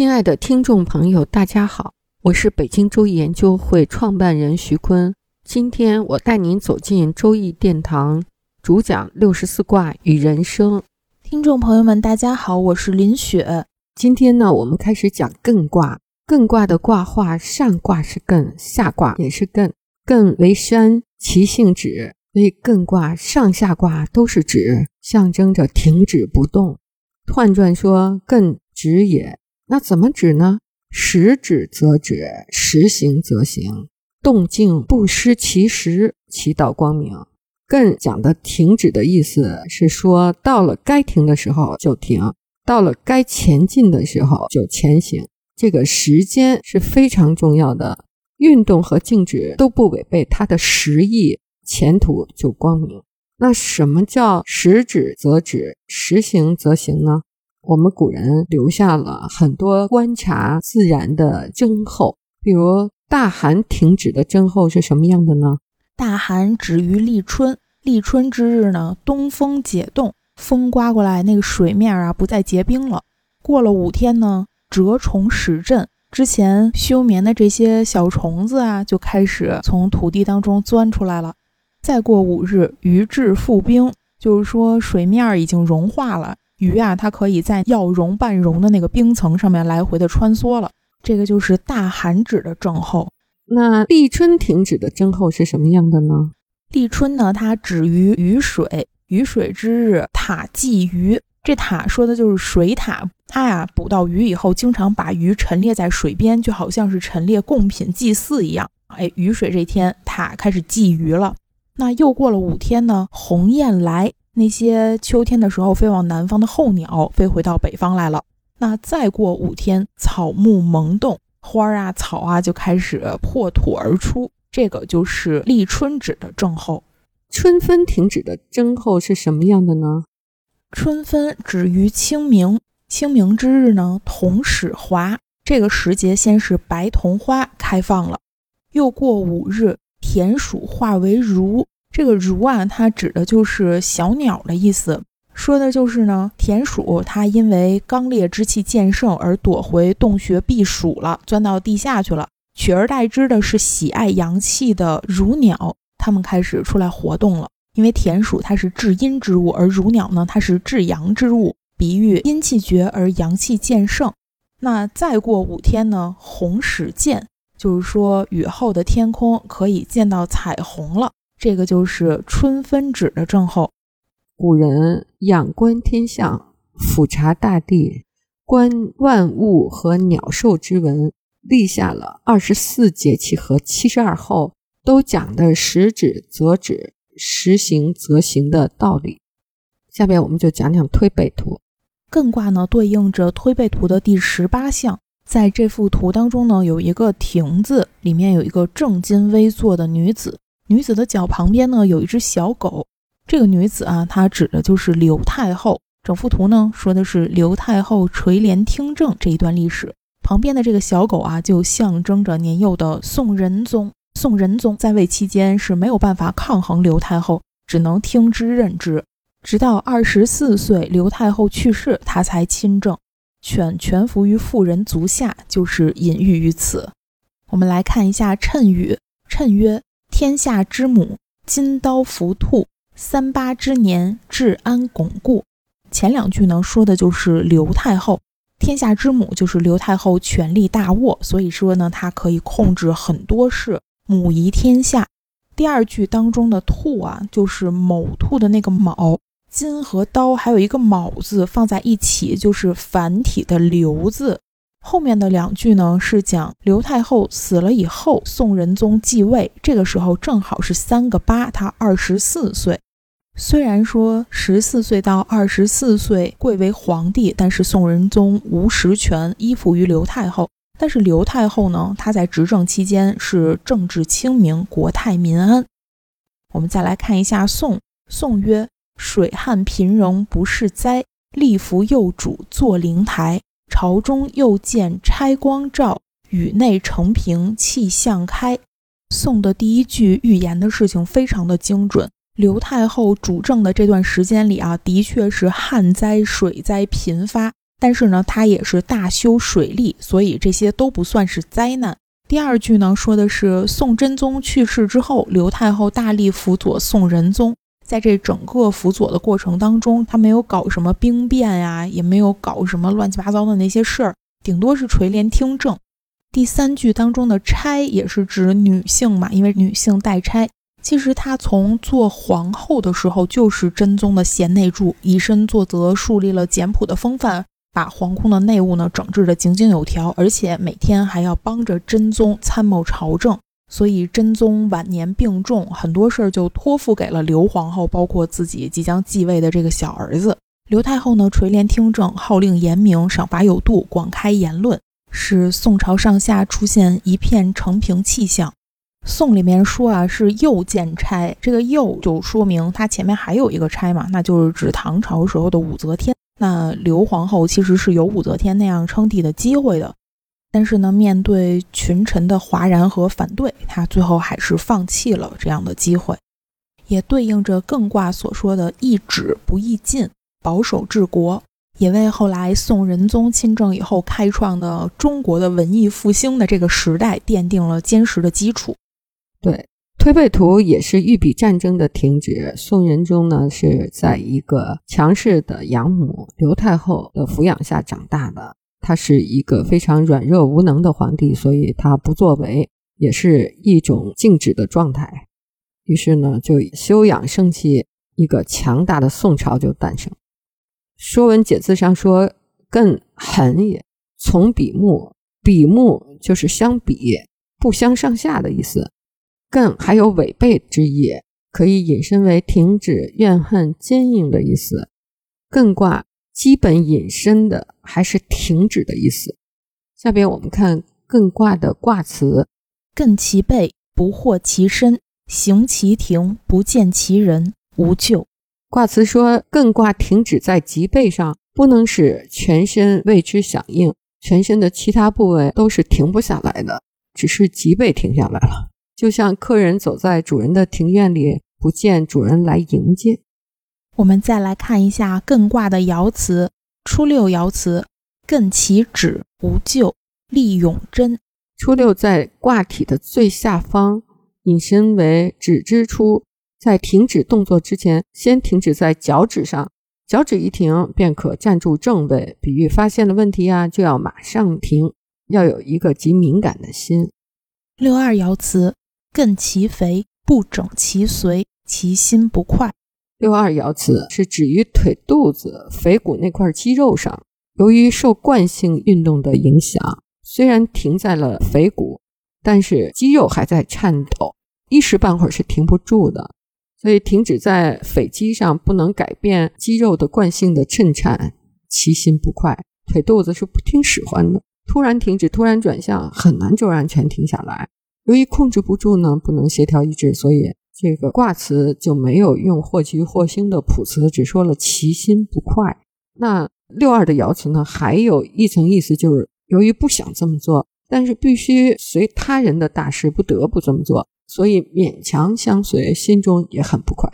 亲爱的听众朋友，大家好，我是北京周易研究会创办人徐坤。今天我带您走进周易殿堂，主讲六十四卦与人生。听众朋友们，大家好，我是林雪。今天呢，我们开始讲艮卦。艮卦的卦画，上卦是艮，下卦也是艮。艮为山，其性止，所以艮卦上下卦都是止，象征着停止不动。彖传说艮止也。那怎么止呢？时止则止，时行则行，动静不失其时，其道光明。更讲的停止的意思是说，到了该停的时候就停，到了该前进的时候就前行。这个时间是非常重要的，运动和静止都不违背它的时意，前途就光明。那什么叫时止则止，时行则行呢？我们古人留下了很多观察自然的征候，比如大寒停止的征候是什么样的呢？大寒止于立春，立春之日呢，东风解冻，风刮过来，那个水面啊不再结冰了。过了五天呢，蛰虫始振，之前休眠的这些小虫子啊就开始从土地当中钻出来了。再过五日，鱼至复冰，就是说水面已经融化了。鱼啊，它可以在要融半融的那个冰层上面来回的穿梭了。这个就是大寒止的症候。那立春停止的症候是什么样的呢？立春呢，它止于雨水，雨水之日，塔祭鱼。这塔说的就是水塔。它呀，捕到鱼以后，经常把鱼陈列在水边，就好像是陈列贡品祭祀一样。哎，雨水这天，塔开始祭鱼了。那又过了五天呢，鸿雁来。那些秋天的时候飞往南方的候鸟飞回到北方来了。那再过五天，草木萌动，花儿啊、草啊就开始破土而出。这个就是立春止的症候。春分停止的症候是什么样的呢？春分止于清明，清明之日呢，桐始华。这个时节先是白桐花开放了，又过五日，田鼠化为如。这个如啊，它指的就是小鸟的意思，说的就是呢，田鼠它因为刚烈之气渐盛而躲回洞穴避暑了，钻到地下去了。取而代之的是喜爱阳气的如鸟，它们开始出来活动了。因为田鼠它是至阴之物，而如鸟呢，它是至阳之物，比喻阴气绝而阳气渐盛。那再过五天呢，红始见，就是说雨后的天空可以见到彩虹了。这个就是春分指的症候。古人仰观天象，俯察大地，观万物和鸟兽之文，立下了二十四节气和七十二候，都讲的时指则止，时行则行的道理。下面我们就讲讲推背图。艮卦呢，对应着推背图的第十八象。在这幅图当中呢，有一个亭子，里面有一个正襟危坐的女子。女子的脚旁边呢有一只小狗，这个女子啊，她指的就是刘太后。整幅图呢说的是刘太后垂帘听政这一段历史。旁边的这个小狗啊，就象征着年幼的宋仁宗。宋仁宗在位期间是没有办法抗衡刘太后，只能听之任之。直到二十四岁，刘太后去世，他才亲政，犬全服于妇人足下，就是隐喻于此。我们来看一下谶语，谶曰。天下之母，金刀伏兔，三八之年，治安巩固。前两句呢，说的就是刘太后。天下之母就是刘太后权力大握，所以说呢，她可以控制很多事，母仪天下。第二句当中的兔啊，就是卯兔的那个卯，金和刀还有一个卯字放在一起，就是繁体的刘字。后面的两句呢，是讲刘太后死了以后，宋仁宗继位，这个时候正好是三个八，他二十四岁，虽然说十四岁到二十四岁贵为皇帝，但是宋仁宗无实权，依附于刘太后。但是刘太后呢，她在执政期间是政治清明，国泰民安。我们再来看一下宋。宋曰：“水旱贫仍不是灾，立福幼主坐灵台。朝中又见拆光照，宇内承平气象开。”宋的第一句预言的事情非常的精准。刘太后主政的这段时间里啊，的确是旱灾、水灾频发，但是呢，她也是大修水利，所以这些都不算是灾难。第二句呢，说的是宋真宗去世之后，刘太后大力辅佐宋仁宗。在这整个辅佐的过程当中，他没有搞什么兵变呀，也没有搞什么乱七八糟的那些事儿，顶多是垂帘听政。第三句当中的“差”也是指女性嘛，因为女性代差。其实她从做皇后的时候就是真宗的贤内助，以身作则，树立了简朴的风范，把皇宫的内务呢整治得井井有条，而且每天还要帮着真宗参谋朝政。所以真宗晚年病重，很多事儿就托付给了刘皇后，包括自己即将继位的这个小儿子刘太后呢。垂帘听政，号令严明，赏罚有度，广开言论，使宋朝上下出现一片承平气象。宋里面说啊，是又见差，这个又就说明他前面还有一个差嘛，那就是指唐朝时候的武则天。那刘皇后其实是有武则天那样称帝的机会的。但是呢，面对群臣的哗然和反对，他最后还是放弃了这样的机会，也对应着艮卦所说的“易止不易进，保守治国”，也为后来宋仁宗亲政以后开创的中国的文艺复兴的这个时代奠定了坚实的基础。对，推背图也是御笔战争的停止。宋仁宗呢，是在一个强势的养母刘太后的抚养下长大的。他是一个非常软弱无能的皇帝，所以他不作为也是一种静止的状态。于是呢，就休养生息，一个强大的宋朝就诞生。《说文解字》上说：“艮横也，从比目，比目就是相比，不相上下的意思。艮还有违背之意，可以引申为停止、怨恨、坚硬的意思。艮卦。”基本引申的还是停止的意思。下边我们看艮卦的卦辞：艮其背，不获其身；行其庭，不见其人，无咎。卦辞说，艮卦停止在脊背上，不能使全身为之响应，全身的其他部位都是停不下来的，只是脊背停下来了。就像客人走在主人的庭院里，不见主人来迎接。我们再来看一下艮卦的爻辞，初六爻辞：艮其趾，无咎，利永贞。初六在卦体的最下方，引申为止之初，在停止动作之前，先停止在脚趾上，脚趾一停，便可站住正位。比喻发现了问题啊，就要马上停，要有一个极敏感的心。六二爻辞：艮其肥，不整其随，其心不快。六二爻辞是指于腿肚子腓骨那块肌肉上，由于受惯性运动的影响，虽然停在了腓骨，但是肌肉还在颤抖，一时半会儿是停不住的。所以停止在腓肌上，不能改变肌肉的惯性的震颤，其心不快，腿肚子是不听使唤的。突然停止，突然转向，很难就完全停下来。由于控制不住呢，不能协调意志，所以。这个卦辞就没有用或吉或星的谱辞，只说了其心不快。那六二的爻辞呢，还有一层意思，就是由于不想这么做，但是必须随他人的大事，不得不这么做，所以勉强相随，心中也很不快。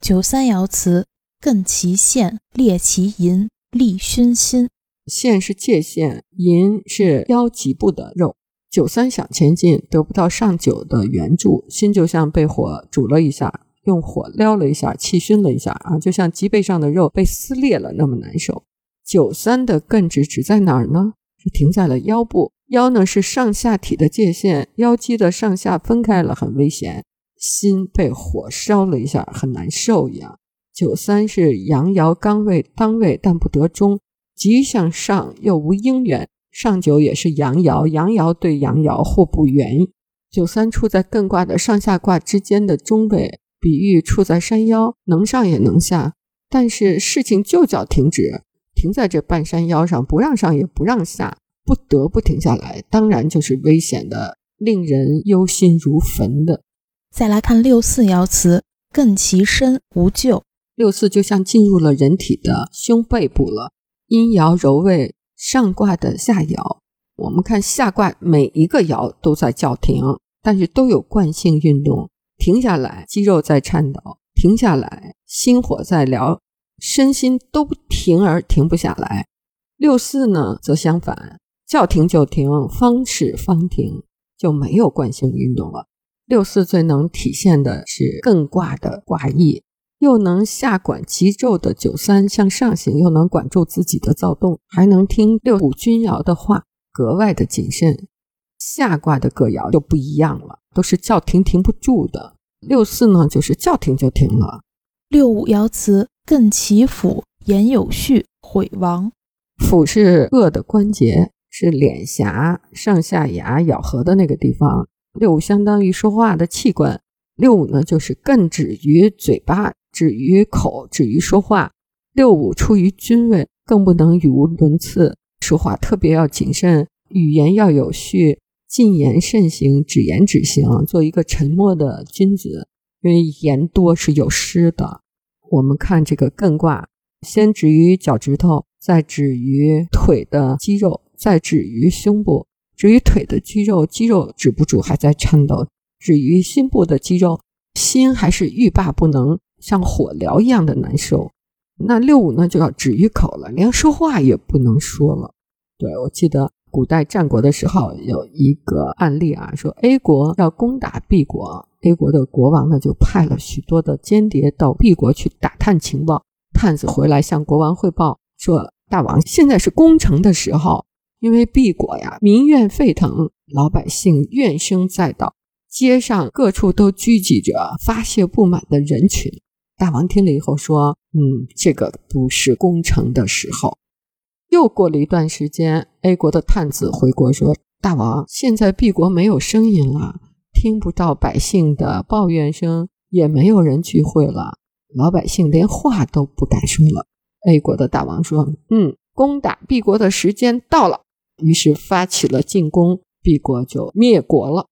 九三爻辞：艮其线，列其银，利熏心。线是界限，银是腰脊部的肉。九三想前进，得不到上九的援助，心就像被火煮了一下，用火撩了一下，气熏了一下啊，就像脊背上的肉被撕裂了那么难受。九三的艮指指在哪儿呢？是停在了腰部，腰呢是上下体的界限，腰肌的上下分开了，很危险。心被火烧了一下，很难受一样。九三是阳爻刚位当位，但不得中，急向上又无应援。上九也是阳爻，阳爻对阳爻互不圆。九三处在艮卦的上下卦之间的中位，比喻处在山腰，能上也能下，但是事情就叫停止，停在这半山腰上，不让上也不让下，不得不停下来，当然就是危险的，令人忧心如焚的。再来看六四爻辞：艮其身，无咎。六四就像进入了人体的胸背部了，阴爻柔位上卦的下爻。我们看下卦每一个爻都在叫停，但是都有惯性运动。停下来，肌肉在颤抖；停下来，心火在燎，身心都停而停不下来。六四呢，则相反，叫停就停，方是方停，就没有惯性运动了。六四最能体现的是艮卦的卦意，又能下管急骤的九三向上行，又能管住自己的躁动，还能听六五君爻的话。格外的谨慎，下卦的各爻就不一样了，都是叫停停不住的。六四呢，就是叫停就停了。六五爻辞：艮其府，言有序，毁亡。府是颚的关节，是脸颊上下牙咬合的那个地方。六五相当于说话的器官，六五呢就是艮止于嘴巴，止于口，止于说话。六五出于君位，更不能语无伦次。说话特别要谨慎，语言要有序，禁言慎行，止言止行，做一个沉默的君子。因为言多是有失的。我们看这个艮卦，先止于脚趾头，再止于腿的肌肉，再止于胸部。止于腿的肌肉，肌肉止不住，还在颤抖；止于心部的肌肉，心还是欲罢不能，像火燎一样的难受。那六五呢，就要止于口了，连说话也不能说了。对我记得古代战国的时候有一个案例啊，说 A 国要攻打 B 国，A 国的国王呢就派了许多的间谍到 B 国去打探情报。探子回来向国王汇报说：“大王，现在是攻城的时候，因为 B 国呀民怨沸腾，老百姓怨声载道，街上各处都聚集着发泄不满的人群。”大王听了以后说：“嗯，这个不是攻城的时候。”又过了一段时间，A 国的探子回国说：“大王，现在 B 国没有声音了，听不到百姓的抱怨声，也没有人聚会了，老百姓连话都不敢说了。”A 国的大王说：“嗯，攻打 B 国的时间到了。”于是发起了进攻，B 国就灭国了。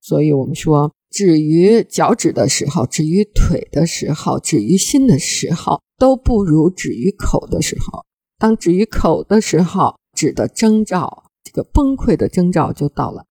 所以，我们说。止于脚趾的时候，止于腿的时候，止于心的时候，都不如止于口的时候。当止于口的时候，止的征兆，这个崩溃的征兆就到了。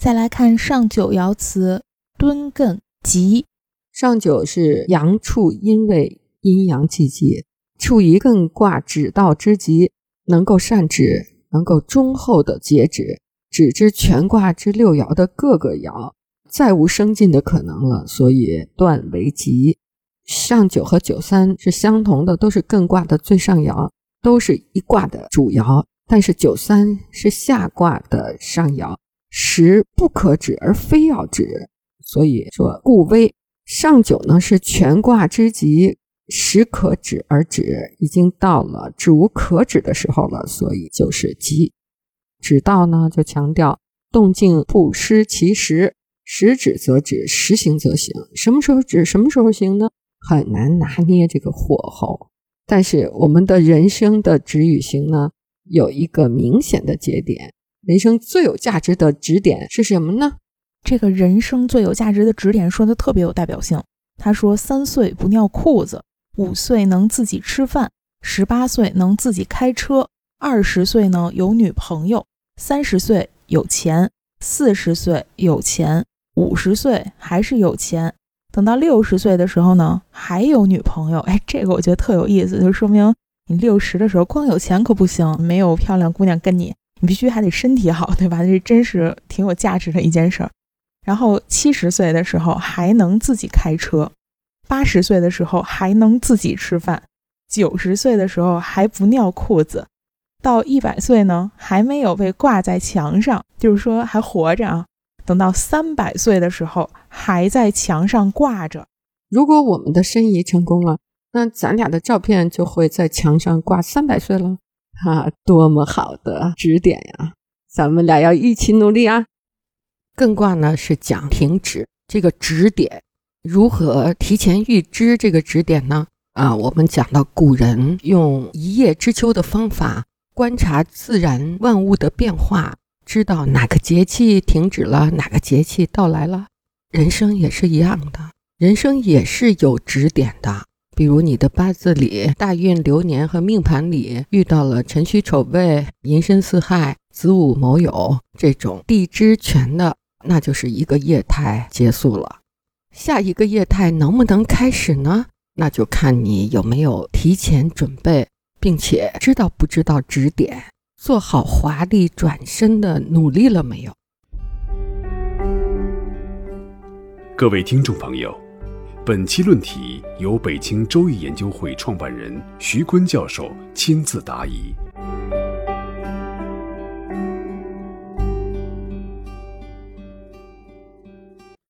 再来看上九爻辞：敦艮吉。上九是阳处阴位，阴阳济济，处一艮卦止道之极，能够善止，能够忠厚的节止，止之全卦之六爻的各个爻。再无生进的可能了，所以断为吉。上九和九三是相同的，都是艮卦的最上爻，都是一卦的主爻。但是九三是下卦的上爻，时不可止而非要止，所以说故危。上九呢是全卦之极，时可止而止，已经到了止无可止的时候了，所以就是吉。止道呢就强调动静不失其时。时止则止，时行则行。什么时候止，什么时候行呢？很难拿捏这个火候。但是我们的人生的止与行呢，有一个明显的节点。人生最有价值的指点是什么呢？这个人生最有价值的指点说的特别有代表性。他说：三岁不尿裤子，五岁能自己吃饭，十八岁能自己开车，二十岁呢有女朋友，三十岁有钱，四十岁有钱。五十岁还是有钱，等到六十岁的时候呢，还有女朋友。哎，这个我觉得特有意思，就说明你六十的时候光有钱可不行，没有漂亮姑娘跟你，你必须还得身体好，对吧？这真是挺有价值的一件事儿。然后七十岁的时候还能自己开车，八十岁的时候还能自己吃饭，九十岁的时候还不尿裤子，到一百岁呢还没有被挂在墙上，就是说还活着啊。等到三百岁的时候，还在墙上挂着。如果我们的申遗成功了，那咱俩的照片就会在墙上挂三百岁了。哈，多么好的指点呀！咱们俩要一起努力啊！艮卦呢是讲停止这个指点，如何提前预知这个指点呢？啊，我们讲到古人用一叶知秋的方法观察自然万物的变化，知道哪个节气停止了，哪个节气到来了。人生也是一样的，人生也是有指点的。比如你的八字里大运流年和命盘里遇到了辰戌丑未、寅申巳亥、子午卯酉这种地支全的，那就是一个业态结束了。下一个业态能不能开始呢？那就看你有没有提前准备，并且知道不知道指点，做好华丽转身的努力了没有？各位听众朋友。本期论题由北京周易研究会创办人徐坤教授亲自答疑。